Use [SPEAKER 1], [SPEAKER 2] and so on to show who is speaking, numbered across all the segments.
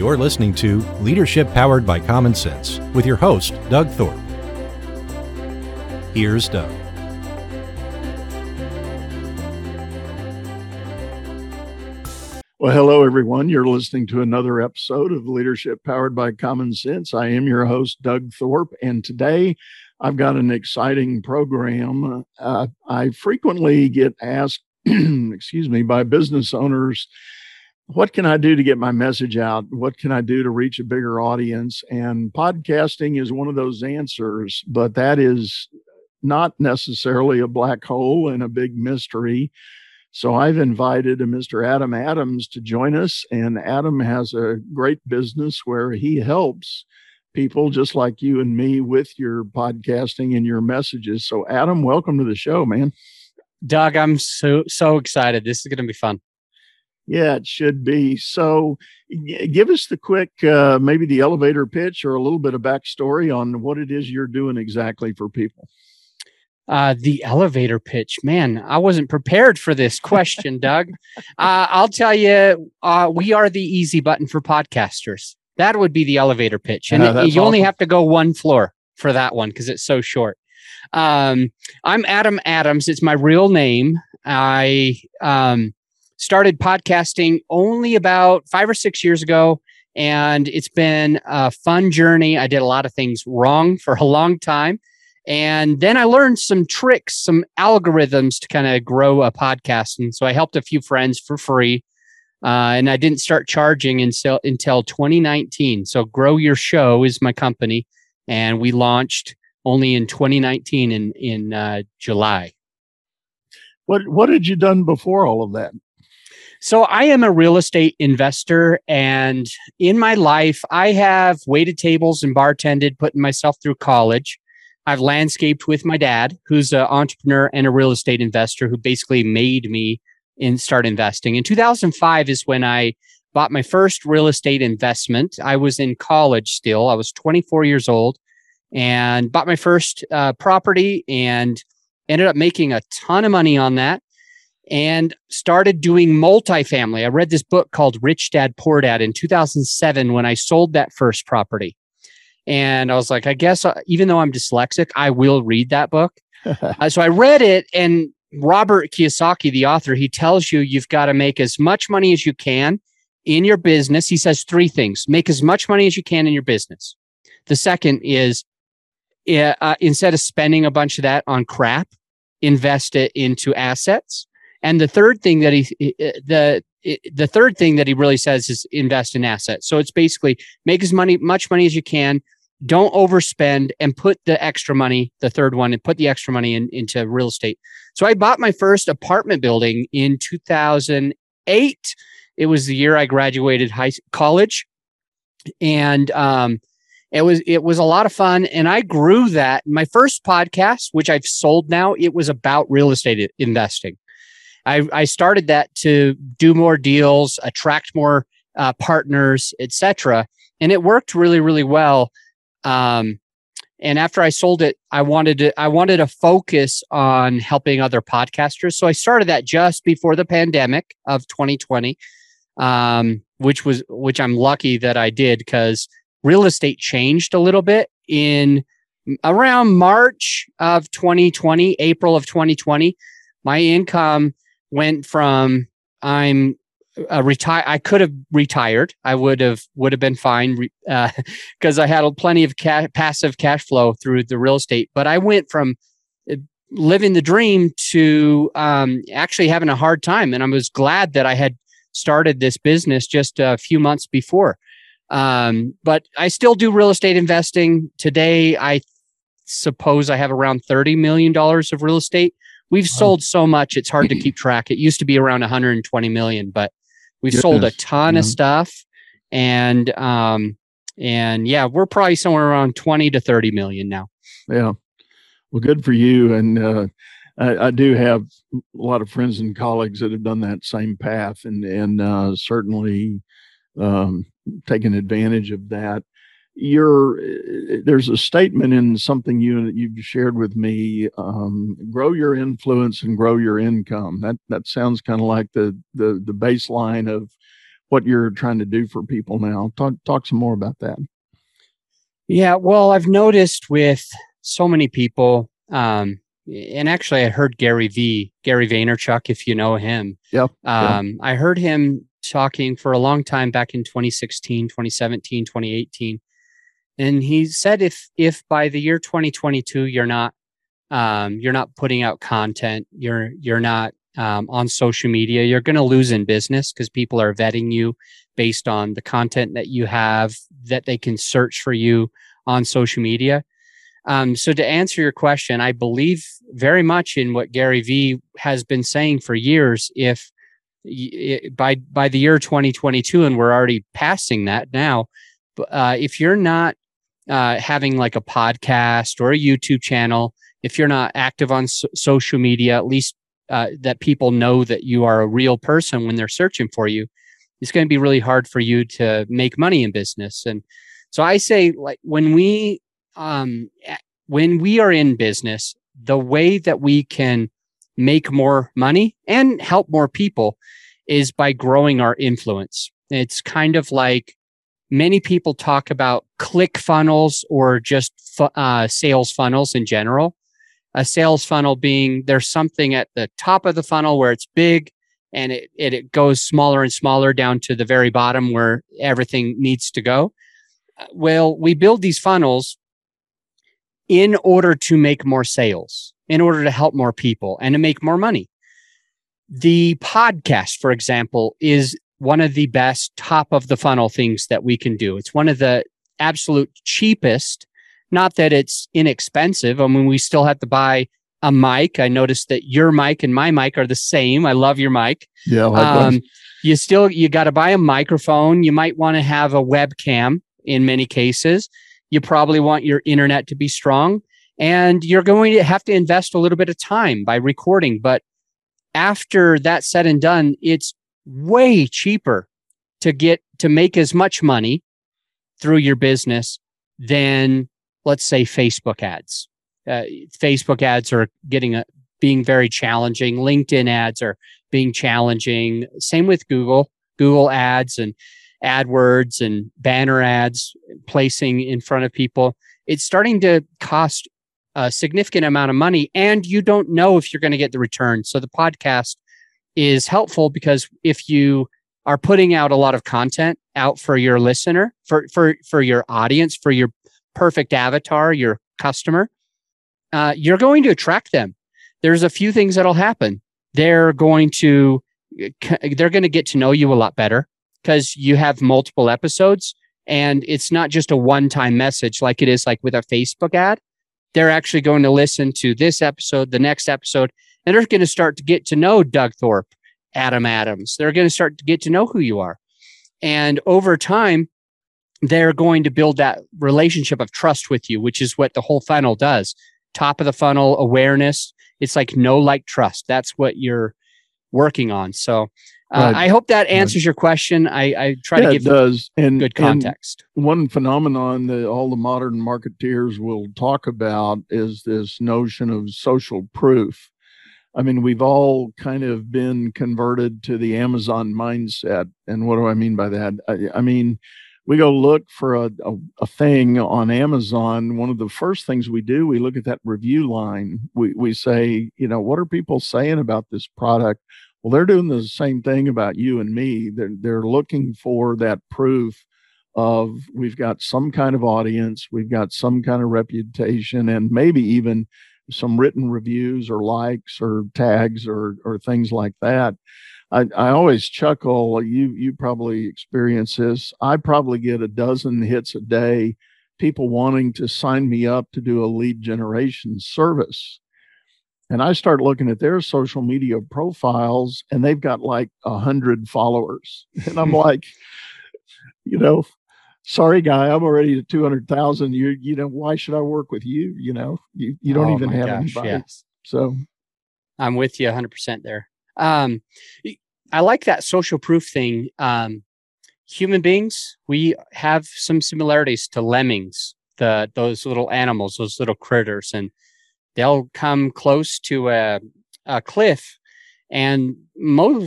[SPEAKER 1] You're listening to Leadership Powered by Common Sense with your host, Doug Thorpe. Here's Doug.
[SPEAKER 2] Well, hello, everyone. You're listening to another episode of Leadership Powered by Common Sense. I am your host, Doug Thorpe, and today I've got an exciting program. Uh, I frequently get asked, excuse me, by business owners what can I do to get my message out? What can I do to reach a bigger audience? And podcasting is one of those answers, but that is not necessarily a black hole and a big mystery. So I've invited uh, a Mr. Adam Adams to join us. And Adam has a great business where he helps people just like you and me with your podcasting and your messages. So Adam, welcome to the show, man.
[SPEAKER 3] Doug, I'm so so excited. This is going to be fun.
[SPEAKER 2] Yeah, it should be. So, give us the quick, uh, maybe the elevator pitch or a little bit of backstory on what it is you're doing exactly for people.
[SPEAKER 3] Uh, the elevator pitch, man, I wasn't prepared for this question, Doug. Uh, I'll tell you, uh, we are the easy button for podcasters. That would be the elevator pitch, and it- you only have to go one floor for that one because it's so short. Um, I'm Adam Adams. It's my real name. I um, started podcasting only about five or six years ago, and it's been a fun journey. I did a lot of things wrong for a long time. And then I learned some tricks, some algorithms to kind of grow a podcast. And so I helped a few friends for free. Uh, and I didn't start charging until, until 2019. So Grow Your Show is my company. And we launched only in 2019 in, in uh, July.
[SPEAKER 2] What What had you done before all of that?
[SPEAKER 3] So I am a real estate investor and in my life I have waited tables and bartended putting myself through college. I've landscaped with my dad who's an entrepreneur and a real estate investor who basically made me in start investing. In 2005 is when I bought my first real estate investment. I was in college still. I was 24 years old and bought my first uh, property and ended up making a ton of money on that and started doing multifamily. I read this book called Rich Dad Poor Dad in 2007 when I sold that first property. And I was like, I guess uh, even though I'm dyslexic, I will read that book. Uh, so I read it, and Robert Kiyosaki, the author, he tells you you've got to make as much money as you can in your business. He says three things make as much money as you can in your business. The second is uh, uh, instead of spending a bunch of that on crap, invest it into assets. And the third thing that he the the third thing that he really says is invest in assets. So it's basically make as money much money as you can, don't overspend, and put the extra money. The third one and put the extra money in, into real estate. So I bought my first apartment building in 2008. It was the year I graduated high college, and um, it was it was a lot of fun. And I grew that. My first podcast, which I've sold now, it was about real estate investing. I, I started that to do more deals, attract more uh, partners, etc. And it worked really, really well. Um, and after I sold it, I wanted to I wanted to focus on helping other podcasters. So I started that just before the pandemic of 2020, um, which was which I'm lucky that I did because real estate changed a little bit in around March of 2020, April of 2020. My income went from I'm a retire. I could have retired. I would have would have been fine because I had plenty of ca- passive cash flow through the real estate. But I went from uh, living the dream to um, actually having a hard time, and I was glad that I had started this business just a few months before. Um, but I still do real estate investing today. I suppose I have around thirty million dollars of real estate. We've
[SPEAKER 2] Wow.
[SPEAKER 3] sold so much it's hard to keep track. It used to be around 120 million, but we've sold a ton
[SPEAKER 2] Yeah.
[SPEAKER 3] of stuff. And um and yeah, we're probably somewhere around 20 to 30 million now.
[SPEAKER 2] Yeah. Well, good for you. And uh, I, I do have a lot of friends and colleagues that have done that same path and, and uh, certainly um, taken advantage of that. You're, there's a statement in something you you've shared with me um, grow your influence and grow your income that that sounds kind of like the the the baseline of what you're trying to do for people now. Talk talk some more about that.
[SPEAKER 3] Yeah, well, I've noticed with so many people, um, and actually, I heard Gary V, Gary Vaynerchuk, if you know him.
[SPEAKER 2] Yep.
[SPEAKER 3] Um, yep. I heard him talking for a long time back in 2016, 2017, 2018. And he said if if by the year 2022 you're not um, you're not putting out content, you're you're not um, on social media, you're going to lose in business because people are vetting you based on the content that you have that they can search for you on social media. Um, so to answer your question, I believe very much in what Gary Vee has been saying for years. If by by the year 2022, and we're already passing that now, uh, if you're not uh, having like a podcast or a YouTube channel, if you're not active on so- social media, at least uh, that people know that you are a real person when they're searching for you, it's going to be really hard for you to make money in business. And so I say, like when we um, when we are in business, the way that we can make more money and help more people is by growing our influence. It's kind of like many people talk about click funnels or just uh, sales funnels in general. A sales funnel being there's something at the top of the funnel where it's big and it, it, it goes smaller and smaller down to the very bottom where everything needs to go. Well, we build these funnels in order to make more sales, in order to help more people and to make more money. The podcast, for example, is one of the best top of the funnel things that we can do. It's one of the absolute cheapest. Not that it's inexpensive. I mean, we still have to buy a mic. I noticed that your mic and my mic are the same. I love your mic.
[SPEAKER 2] Yeah. Um,
[SPEAKER 3] you still you got to buy a microphone. You might want to have a webcam in many cases. You probably want your internet to be strong, and you're going to have to invest a little bit of time by recording. But after that's said and done, it's way cheaper to get to make as much money through your business than let's say Facebook ads. Uh, Facebook ads are getting a, being very challenging. LinkedIn ads are being challenging. Same with Google, Google ads and AdWords and banner ads placing in front of people. It's starting to cost a significant amount of money and you don't know if you're going to get the return. So the podcast is helpful because if you are putting out a lot of content out for your listener, for for for your audience, for your perfect avatar, your customer, uh, you're going to attract them. There's a few things that'll happen. They're going to they're going to get to know you a lot better because you have multiple episodes and it's not just a one-time message like it is like with a Facebook ad. They're actually going to listen to this episode, the next episode, and they're going to start to get to know Doug Thorpe, Adam Adams. They're going to start to get to know who you are. And over time, they're going to build that relationship of trust with you, which is what the whole funnel does. Top of the funnel awareness. It's like no like, trust. That's what you're working on. So uh. I hope that answers your question. I, I try
[SPEAKER 2] yeah,
[SPEAKER 3] to give
[SPEAKER 2] it does. And,
[SPEAKER 3] good context.
[SPEAKER 2] And one phenomenon that all the modern marketeers will talk about is this notion of social proof. I mean, we've all kind of been converted to the Amazon mindset. And what do I mean by that? I, I mean, we go look for a, a, a, thing on Amazon. One of the first things we do, we look at that review line. We, we say, you know, what are people saying about this product? Well, they're doing the same thing about you and me. They're, they're looking for that proof of we've got some kind of audience, we've got some kind of reputation, and maybe even some written reviews or likes or tags or or things like that. I, I always chuckle. You you probably experience this. I probably get a dozen hits a day, people wanting to sign me up to do a lead generation service. And I start looking at their social media profiles and they've got like a hundred followers. And I'm like, you know, sorry guy i'm already at 200000 you you know why should i work with you? You know you, you don't oh even have gosh, anybody. yes. so.
[SPEAKER 3] I'm with you 100% there. Um i like that social proof thing. Um human beings we have some similarities to lemmings the those little animals those little critters and they'll come close to a, a cliff and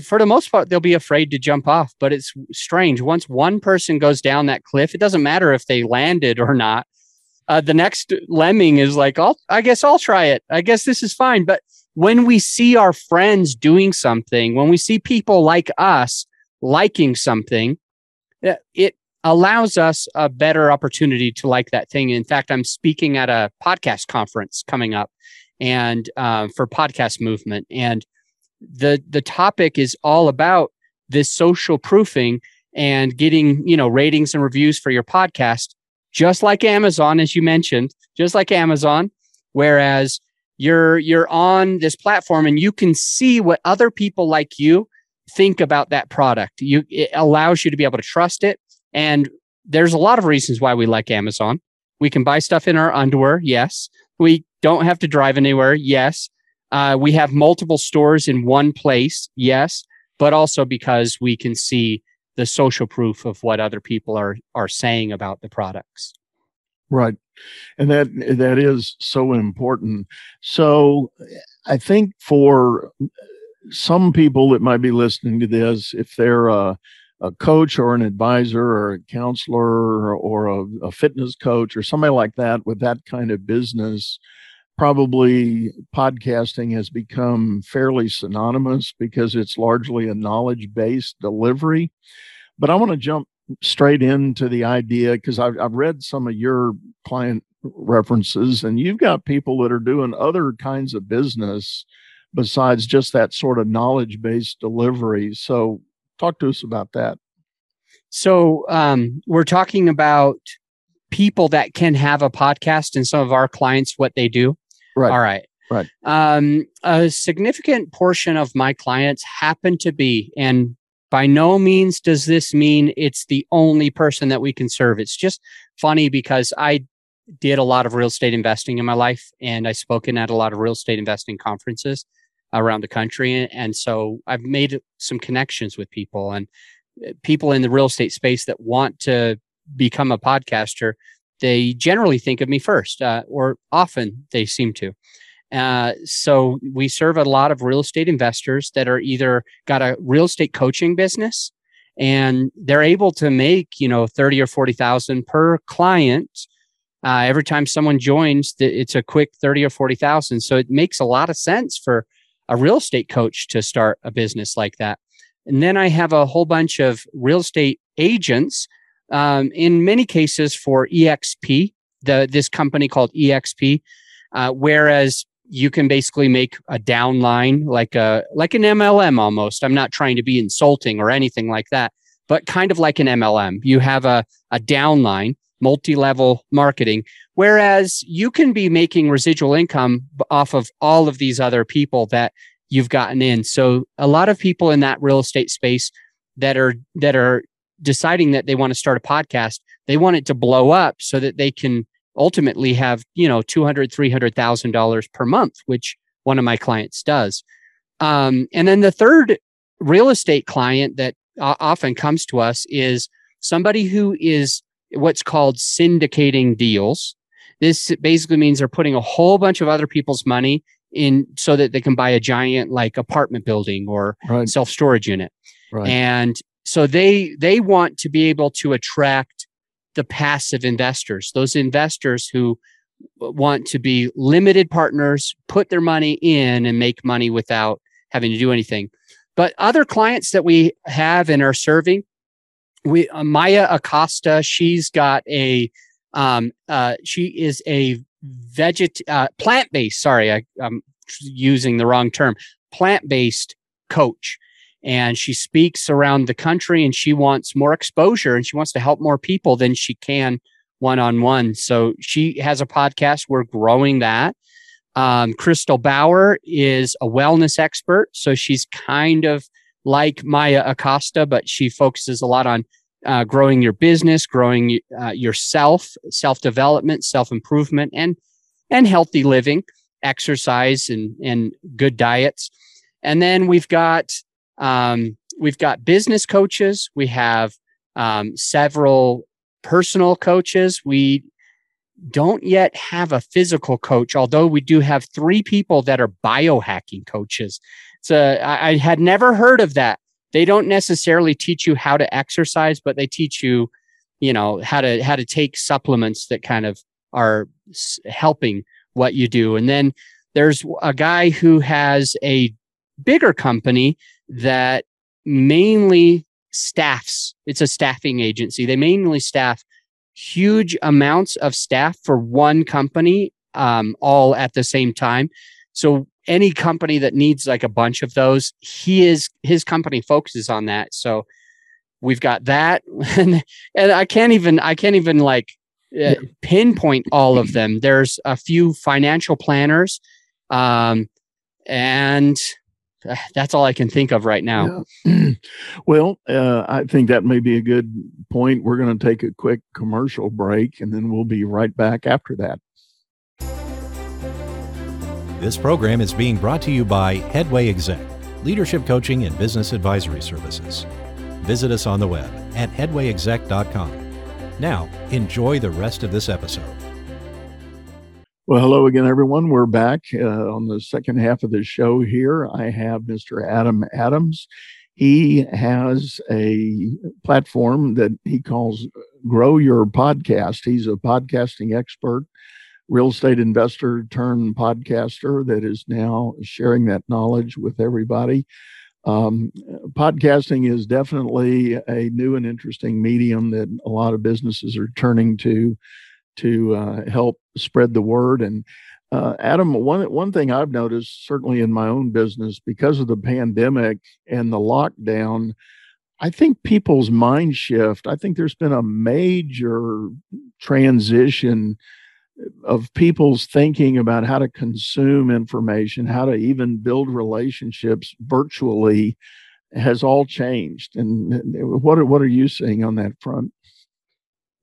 [SPEAKER 3] for the most part they'll be afraid to jump off but it's strange. Once one person goes down that cliff it doesn't matter if they landed or not uh, the next lemming is like I'll, i guess i'll try it. I guess this is fine. But when we see our friends doing something when we see people like us liking something it allows us a better opportunity to like that thing. In fact i'm speaking at a podcast conference coming up and uh, for podcast movement. And the the topic is all about this social proofing and getting you know ratings and reviews for your podcast just like amazon as you mentioned just like amazon. Whereas you're you're on this platform and you can see what other people like you think about that product. You it allows you to be able to trust it. And there's a lot of reasons why we like amazon. We can buy stuff in our underwear yes. We don't have to drive anywhere yes uh, we have multiple stores in one place, yes, but also because we can see the social proof of what other people are are saying about the products.
[SPEAKER 2] Right. And that that is so important. So I think for some people that might be listening to this, if they're a, a coach or an advisor or a counselor or a, a fitness coach or somebody like that with that kind of business, probably podcasting has become fairly synonymous because it's largely a knowledge based delivery. But I want to jump straight into the idea because I've, I've read some of your client references, and you've got people that are doing other kinds of business besides just that sort of knowledge based delivery. So, talk to us about that.
[SPEAKER 3] So, um, we're talking about people that can have a podcast and some of our clients what they do
[SPEAKER 2] Right.
[SPEAKER 3] All right.
[SPEAKER 2] Right.
[SPEAKER 3] Um, a significant portion of my clients happen to be, and by no means does this mean it's the only person that we can serve. It's just funny because I did a lot of real estate investing in my life and I've spoken at a lot of real estate investing conferences around the country. And so I've made some connections with people and uh, people in the real estate space that want to become a podcaster they generally think of me first, uh, or often they seem to. Uh, so we serve a lot of real estate investors that are either got a real estate coaching business and they're able to make you know 30 or 40 thousand per client. Uh, every time someone joins it's a quick 30 or 40 thousand. So it makes a lot of sense for a real estate coach to start a business like that. And then i have a whole bunch of real estate agents um, in many cases for EXP, the this company called EXP, uh, whereas you can basically make a downline like a like an MLM almost. I'm not trying to be insulting or anything like that, but kind of like an MLM. You have a a downline, multi-level marketing, whereas you can be making residual income off of all of these other people that you've gotten in. So a lot of people in that real estate space that are that are deciding that they want to start a podcast, they want it to blow up so that they can ultimately have, you know, $200,000, $300,000 per month, which one of my clients does. Um, and then the third real estate client that uh, often comes to us is somebody who is what's called syndicating deals. This basically means they're putting a whole bunch of other people's money in so that they can buy a giant like apartment building or right. self storage unit. Right. And so they they want to be able to attract the passive investors those investors who want to be limited partners put their money in and make money without having to do anything. But other clients that we have and are serving we uh, maya acosta she's got a um uh she is a veget uh, plant-based sorry I, i'm using the wrong term plant-based coach and she speaks around the country and she wants more exposure and she wants to help more people than she can one on one. So she has a podcast. We're growing that. Um, Crystal Bauer is a wellness expert. So she's kind of like Maya Acosta, but she focuses a lot on uh, growing your business, growing uh, yourself, self development, self improvement, and and healthy living, exercise, and and good diets. And then we've got um, we've got business coaches. We have um, several personal coaches. We don't yet have a physical coach, although we do have three people that are biohacking coaches. So I, I had never heard of that. They don't necessarily teach you how to exercise, but they teach you, you know, how to how to take supplements that kind of are helping what you do. And then there's a guy who has a bigger company that mainly staffs. It's a staffing agency. They mainly staff huge amounts of staff for one company um, all at the same time. So any company that needs like a bunch of those, he is his company focuses on that. So we've got that, and, and I can't even I can't even like uh, pinpoint all of them. There's a few financial planners, um, and that's all I can think of right now.
[SPEAKER 2] Yeah. well, uh, I think that may be a good point. We're going to take a quick commercial break, and then we'll be right back after that.
[SPEAKER 1] This program is being brought to you by Headway Exec, leadership coaching and business advisory services. Visit us on the web at headwayexec.com. Now, enjoy the rest of this episode.
[SPEAKER 2] Well, hello again, everyone. We're back uh, on the second half of the show here. I have Mr. Adam Adams. He has a platform that he calls Grow Your Podcast. He's a podcasting expert real estate investor turned podcaster that is now sharing that knowledge with everybody. Um, podcasting is definitely a new and interesting medium that a lot of businesses are turning to to uh, help spread the word. And uh, Adam, one one thing I've noticed, certainly in my own business, because of the pandemic and the lockdown, I think people's mind shift. I think there's been a major transition of people's thinking about how to consume information, how to even build relationships virtually has all changed. And what are, what are you seeing on that front?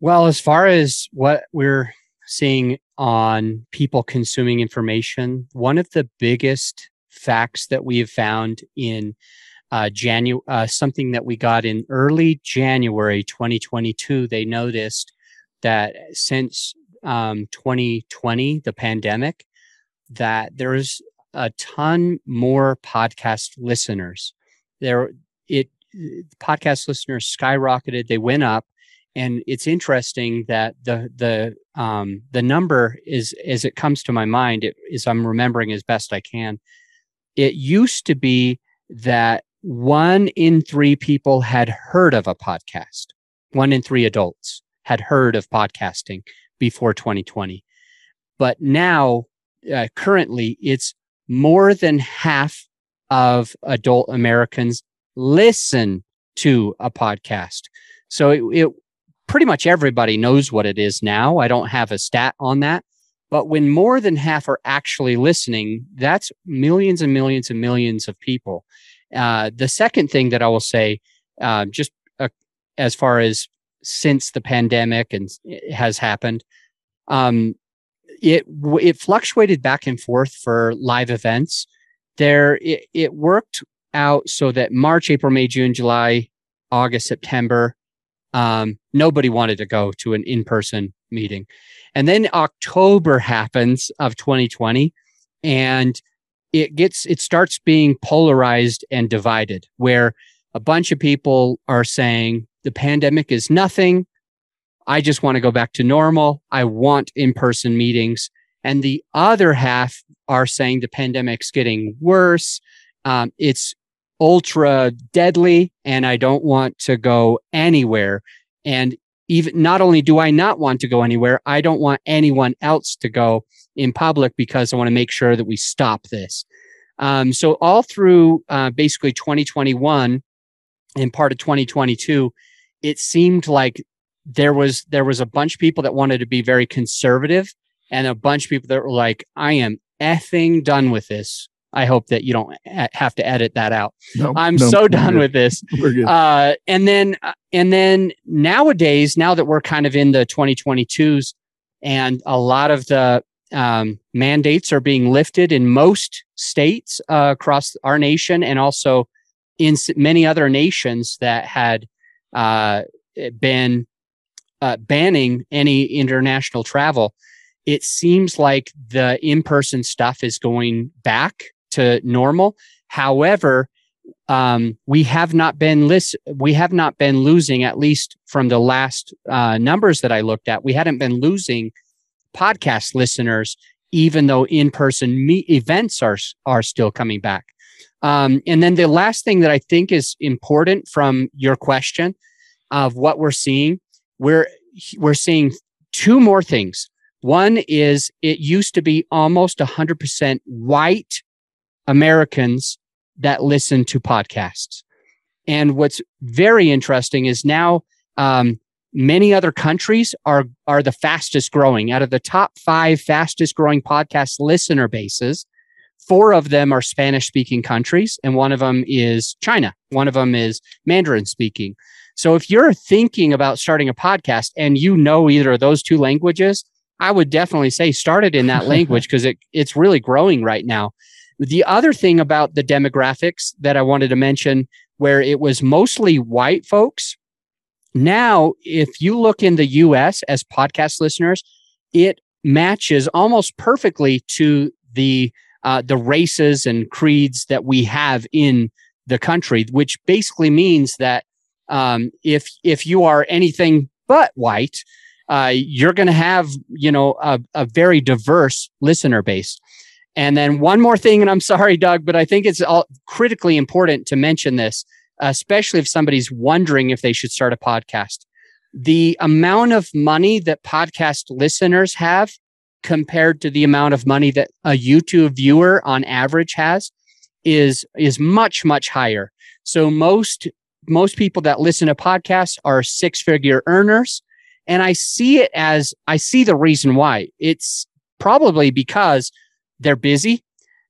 [SPEAKER 3] Well, as far as what we're seeing on people consuming information, one of the biggest facts that we have found in uh, uh, something that we got in early January 2022, they noticed that since um, 2020, the pandemic, that there's a ton more podcast listeners. There, it podcast listeners skyrocketed. They went up, and it's interesting that the the um, the number is as it comes to my mind. It, as I'm remembering as best I can. It used to be that one in three people had heard of a podcast. One in three adults had heard of podcasting before 2020. But now, uh, currently, it's more than half of adult Americans listen to a podcast. So it, it pretty much everybody knows what it is now. I don't have a stat on that. But when more than half are actually listening, that's millions and millions and millions of people. Uh, the second thing that I will say, uh, just uh, as far as since the pandemic and has happened. Um, it it fluctuated back and forth for live events. There, it, it worked out so that March, April, May, June, July, August, September, um, nobody wanted to go to an in person meeting, and then October happens of 2020, and it gets it starts being polarized and divided, where a bunch of people are saying the pandemic is nothing. I just want to go back to normal. I want in person meetings. And the other half are saying the pandemic's getting worse. Um, it's ultra deadly and I don't want to go anywhere. And even not only do I not want to go anywhere, I don't want anyone else to go in public because I want to make sure that we stop this. Um, so all through uh, basically 2021 and part of 2022, it seemed like there was there was a bunch of people that wanted to be very conservative and a bunch of people that were like i am effing done with this i hope that you don't have to edit that out. Nope, i'm nope, so done with this. Uh, and then uh, and then nowadays now that we're kind of in the 2022s and a lot of the um, mandates are being lifted in most states uh, across our nation and also in many other nations that had uh, been uh, banning any international travel, it seems like the in person stuff is going back to normal. However, um, we have not been list- we have not been losing at least from the last uh, numbers that I looked at. We hadn't been losing podcast listeners, even though in person events are are still coming back. Um, and then the last thing that I think is important from your question of what we're seeing, we're we're seeing two more things. One is it used to be almost 100% white Americans that listen to podcasts. And what's very interesting is now um, many other countries are are the fastest growing. Out of the top five fastest growing podcast listener bases, four of them are Spanish speaking countries, and one of them is China. One of them is Mandarin speaking. So if you're thinking about starting a podcast and you know either of those two languages, I would definitely say start it in that language because it, it's really growing right now. The other thing about the demographics that I wanted to mention, where it was mostly white folks, now if you look in the US as podcast listeners, it matches almost perfectly to the uh, the races and creeds that we have in the country, which basically means that um, if if you are anything but white, uh, you're going to have you know a, a very diverse listener base. And then one more thing, and I'm sorry, Doug, but I think it's all critically important to mention this, especially if somebody's wondering if they should start a podcast. The amount of money that podcast listeners have compared to the amount of money that a YouTube viewer on average has is is much much higher. So most most people that listen to podcasts are six figure earners. And I see it as, I see the reason why. It's probably because they're busy,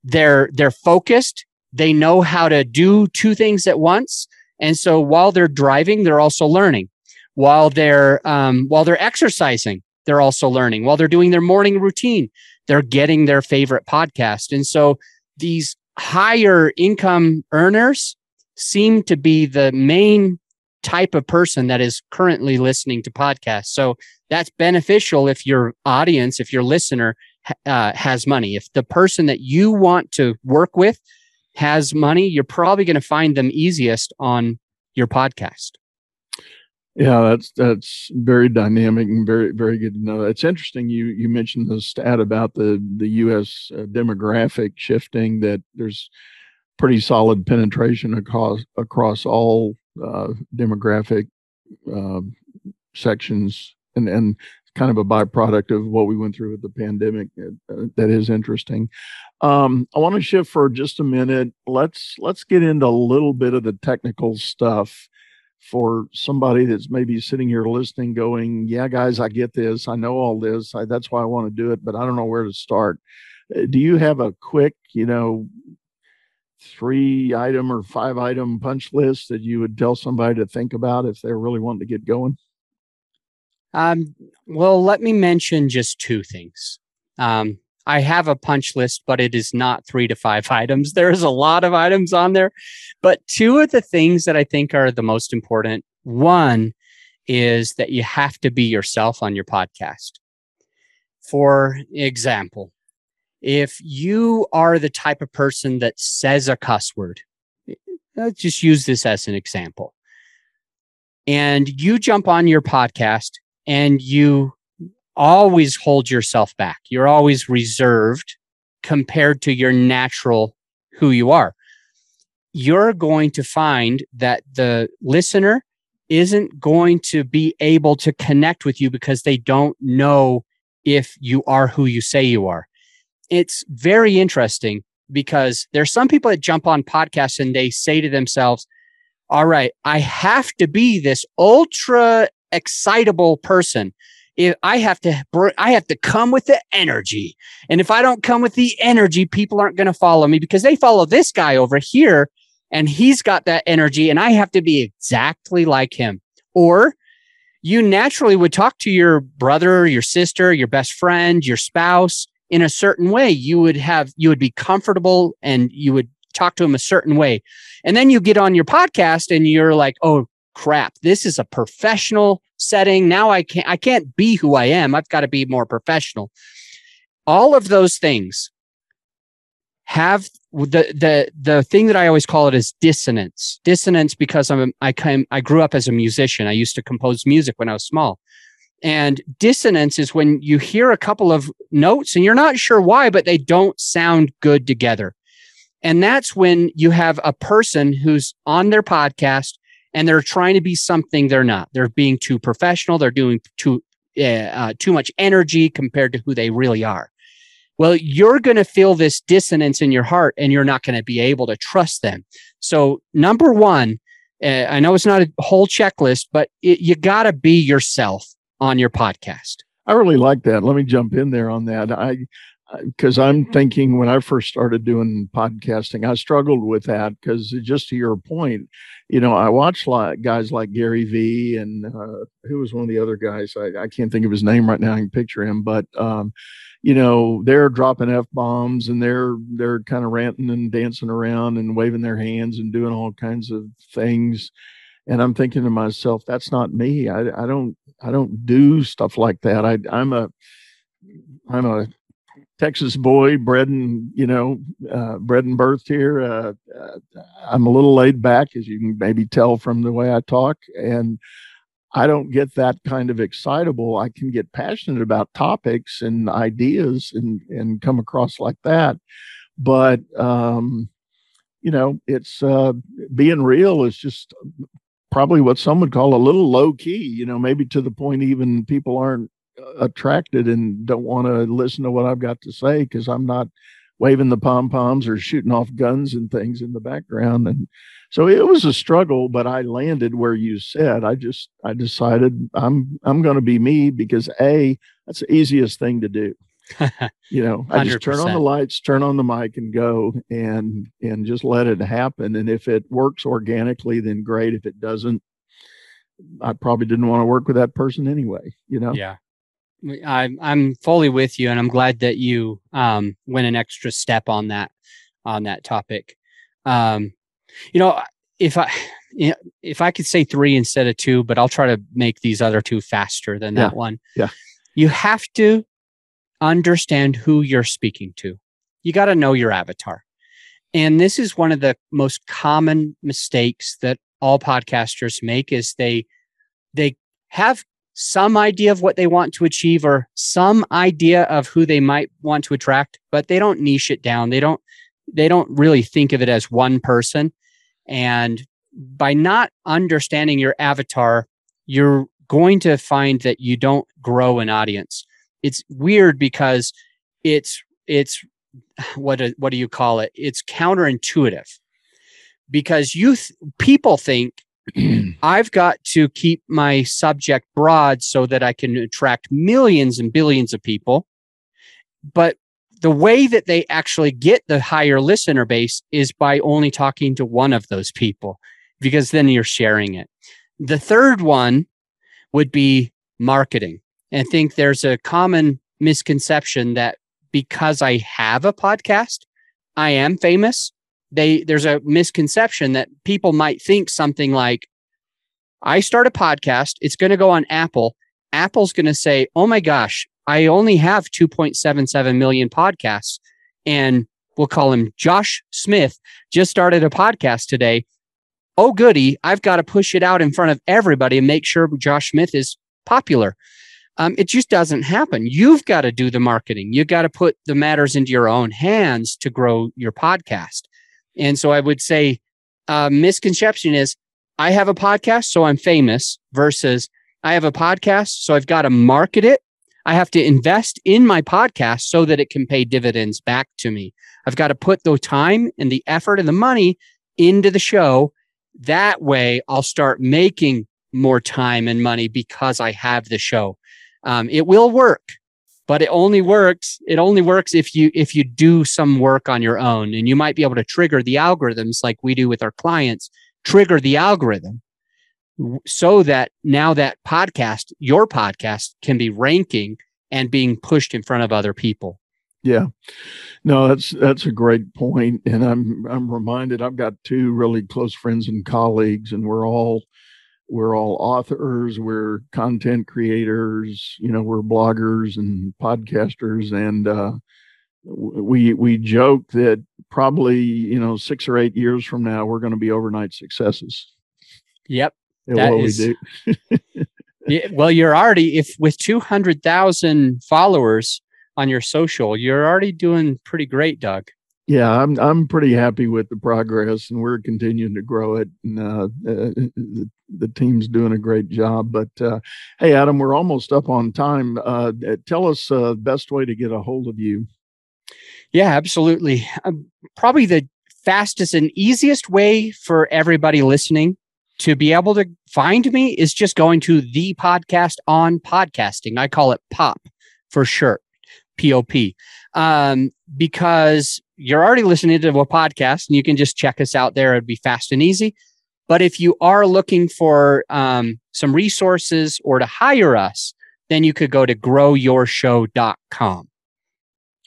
[SPEAKER 3] they're, they're focused, they know how to do two things at once. And so while they're driving, they're also learning. While they're, um, while they're exercising, they're also learning. While they're doing their morning routine, they're getting their favorite podcast. And so these higher income earners seem to be the main type of person that is currently listening to podcasts. So that's beneficial if your audience, if your listener uh, has money. If the person that you want to work with has money, you're probably going to find them easiest on your podcast.
[SPEAKER 2] Yeah, that's that's very dynamic and very very good to know. It's interesting you you mentioned the stat about the the U.S. Uh, demographic shifting that there's pretty solid penetration across across all uh, demographic uh, sections, and and kind of a byproduct of what we went through with the pandemic. Uh, that is interesting. Um, I want to shift for just a minute. Let's let's get into a little bit of the technical stuff for somebody that's maybe sitting here listening, going, "Yeah, guys, I get this. I know all this. I, that's why I want to do it, but I don't know where to start." Uh, do you have a quick, you know, three item or five item punch list that you would tell somebody to think about if they're really wanting to get going?
[SPEAKER 3] Um, well, let me mention just two things. Um, I have a punch list, but it is not three to five items. There's a lot of items on there. But two of the things that I think are the most important one is that you have to be yourself on your podcast. For example, if you are the type of person that says a cuss word, let's just use this as an example. And you jump on your podcast and you always hold yourself back. You're always reserved compared to your natural who you are. You're going to find that the listener isn't going to be able to connect with you because they don't know if you are who you say you are it's very interesting because there's some people that jump on podcasts and they say to themselves, all right, I have to be this ultra excitable person. If I have to, I have to come with the energy. And if I don't come with the energy, people aren't going to follow me because they follow this guy over here and he's got that energy and I have to be exactly like him. Or you naturally would talk to your brother, your sister, your best friend, your spouse, in a certain way you would have you would be comfortable and you would talk to him a certain way and then you get on your podcast and you're like oh crap this is a professional setting now i can't i can't be who i am i've got to be more professional all of those things have the the the thing that I always call it is dissonance. Dissonance because I'm I came I grew up as a musician. I used to compose music when I was small. And dissonance is when you hear a couple of notes and you're not sure why, but they don't sound good together. And that's when you have a person who's on their podcast and they're trying to be something they're not. They're being too professional. They're doing too uh, uh, too much energy compared to who they really are. Well, you're going to feel this dissonance in your heart, and you're not going to be able to trust them. So, number one, uh, I know it's not a whole checklist, but it, you got to be yourself on your podcast.
[SPEAKER 2] I really like that. Let me jump in there on that. I because I'm thinking when I first started doing podcasting, I struggled with that because just to your point, you know, I watched like guys like Gary Vee and uh, who was one of the other guys. I, I can't think of his name right now. I can picture him, but um, you know, they're dropping f bombs and they're they're kind of ranting and dancing around and waving their hands and doing all kinds of things. And I'm thinking to myself, that's not me. I, I don't I don't do stuff like that. I I'm a I'm a Texas boy, bred and you know, uh, bred and birthed here. Uh, uh, I'm a little laid back, as you can maybe tell from the way I talk, and I don't get that kind of excitable. I can get passionate about topics and ideas and and come across like that, but um, you know, it's uh, being real is just probably what some would call a little low key. You know, maybe to the point even people aren't attracted and don't want to listen to what I've got to say because I'm not waving the pom poms or shooting off guns and things in the background. And so it was a struggle, but I landed where you said. I just I decided I'm I'm going to be me because a that's the easiest thing to do. you know, I just turn on the lights, turn on the mic, and go, and and just let it happen. And if it works organically, then great. If it doesn't, I probably didn't want to work with that person anyway. You know.
[SPEAKER 3] Yeah. I'm I'm fully with you, and I'm glad that you um, went an extra step on that on that topic. Um, you know, if I you know, if I could say three instead of two, but I'll try to make these other two faster than
[SPEAKER 2] yeah.
[SPEAKER 3] that one.
[SPEAKER 2] Yeah,
[SPEAKER 3] you have to understand who you're speaking to. You got to know your avatar, and this is one of the most common mistakes that all podcasters make is they they have some idea of what they want to achieve or some idea of who they might want to attract, but they don't niche it down. They don't they don't really think of it as one person. And by not understanding your avatar, you're going to find that you don't grow an audience. It's weird because it's it's what do, what do you call it? It's counterintuitive because you th- people think I've got to keep my subject broad so that I can attract millions and billions of people. But the way that they actually get the higher listener base is by only talking to one of those people, because then you're sharing it. The third one would be marketing. And I think there's a common misconception that because I have a podcast, I am famous they there's a misconception that people might think something like I start a podcast, it's going to go on Apple. Apple's going to say, "Oh my gosh, I only have 2.77 million podcasts." And we'll call him Josh Smith just started a podcast today. Oh goody, I've got to push it out in front of everybody and make sure Josh Smith is popular. Um, it just doesn't happen. You've got to do the marketing. You've got to put the matters into your own hands to grow your podcast. And so I would say uh, misconception is I have a podcast, so I'm famous versus I have a podcast, so I've got to market it. I have to invest in my podcast so that it can pay dividends back to me. I've got to put the time and the effort and the money into the show. That way, I'll start making more time and money because I have the show. Um, it will work but it only works it only works if you if you do some work on your own and you might be able to trigger the algorithms like we do with our clients trigger the algorithm so that now that podcast your podcast can be ranking and being pushed in front of other people.
[SPEAKER 2] Yeah. No that's that's a great point and i'm i'm reminded i've got two really close friends and colleagues and we're all we're all authors we're content creators you know we're bloggers and podcasters and uh, we we joke that probably you know six or eight years from now we're going to be overnight successes.
[SPEAKER 3] Yep,
[SPEAKER 2] that is, we
[SPEAKER 3] do. yeah, well, you're already if with two hundred thousand followers on your social, you're already doing pretty great, Doug.
[SPEAKER 2] Yeah, I'm I'm pretty happy with the progress, and we're continuing to grow it. And uh, uh, the, the, team's doing a great job. But uh, hey, Adam, we're almost up on time. Uh, tell us the uh, best way to get a hold of you.
[SPEAKER 3] Yeah, absolutely. Um, probably the fastest and easiest way for everybody listening to be able to find me is just going to the podcast on podcasting. I call it POP for short, P O P, um, because you're already listening to a podcast and you can just check us out there. It'd be fast and easy. But if you are looking for um, some resources or to hire us, then you could go to growyourshow.com.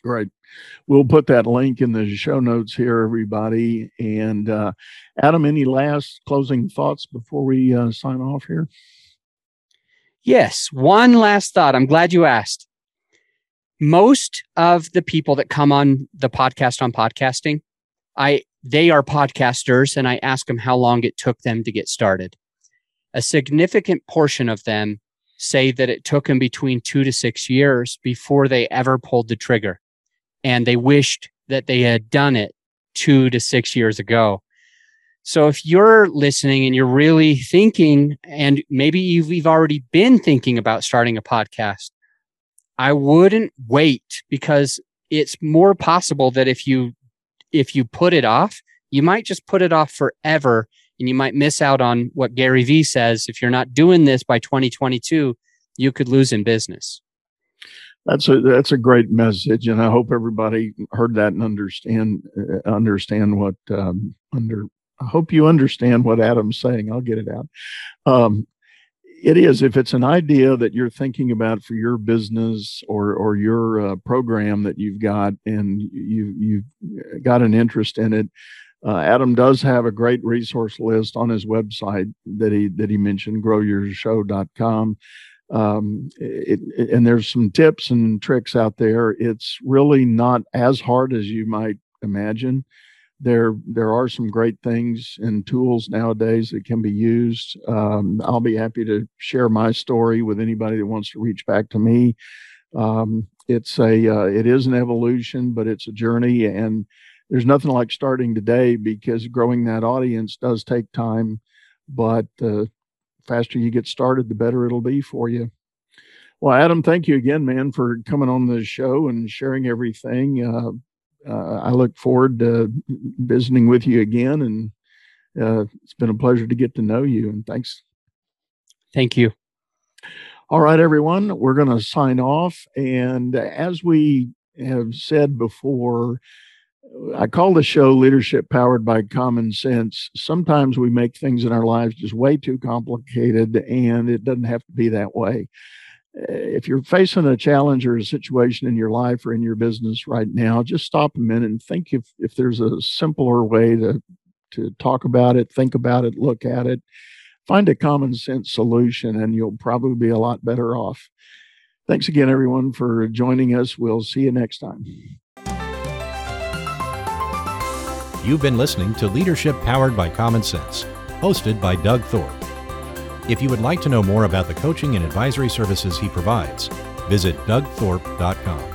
[SPEAKER 2] Right. We'll put that link in the show notes here, everybody. And uh, Adam, any last closing thoughts before we uh, sign off here?
[SPEAKER 3] Yes. One last thought. I'm glad you asked. Most of the people that come on the podcast on podcasting, I they are podcasters and I ask them how long it took them to get started. A significant portion of them say that it took them between two to six years before they ever pulled the trigger and they wished that they had done it two to six years ago. So if you're listening and you're really thinking, and maybe you've already been thinking about starting a podcast, I wouldn't wait because it's more possible that if you if you put it off, you might just put it off forever and you might miss out on what Gary Vee says. If you're not doing this by 2022, you could lose in business.
[SPEAKER 2] That's a that's a great message, and I hope everybody heard that and understand uh, understand what um, under. I hope you understand what Adam's saying. I'll get it out. Um, it is if it's an idea that you're thinking about for your business or or your uh, program that you've got, and you you've got an interest in it. Uh, Adam does have a great resource list on his website that he that he mentioned, growyourshow.com um, it, it, and there's some tips and tricks out there. It's really not as hard as you might imagine. There, there are some great things and tools nowadays that can be used. Um, I'll be happy to share my story with anybody that wants to reach back to me. Um, it's a, uh, it is an evolution, but it's a journey, and there's nothing like starting today because growing that audience does take time. But uh, faster you get started, the better it'll be for you. Well, Adam, thank you again, man, for coming on the show and sharing everything. Uh, uh, I look forward to visiting with you again, and uh, it's been a pleasure to get to know you. And thanks.
[SPEAKER 3] Thank you.
[SPEAKER 2] All right, everyone, we're going to sign off. And as we have said before, I call the show Leadership Powered by Common Sense. Sometimes we make things in our lives just way too complicated, and it doesn't have to be that way. Eh, if you're facing a challenge or a situation in your life or in your business right now, just stop a minute and think if, if there's a simpler way to, to talk about it, think about it, look at it, find a common sense solution, and you'll probably be a lot better off. Thanks again, everyone, for joining us. We'll see you next time.
[SPEAKER 1] You've been listening to Leadership Powered by Common Sense, hosted by Doug Thorpe. If you would like to know more about the coaching and advisory services he provides, visit dougthorpe.com.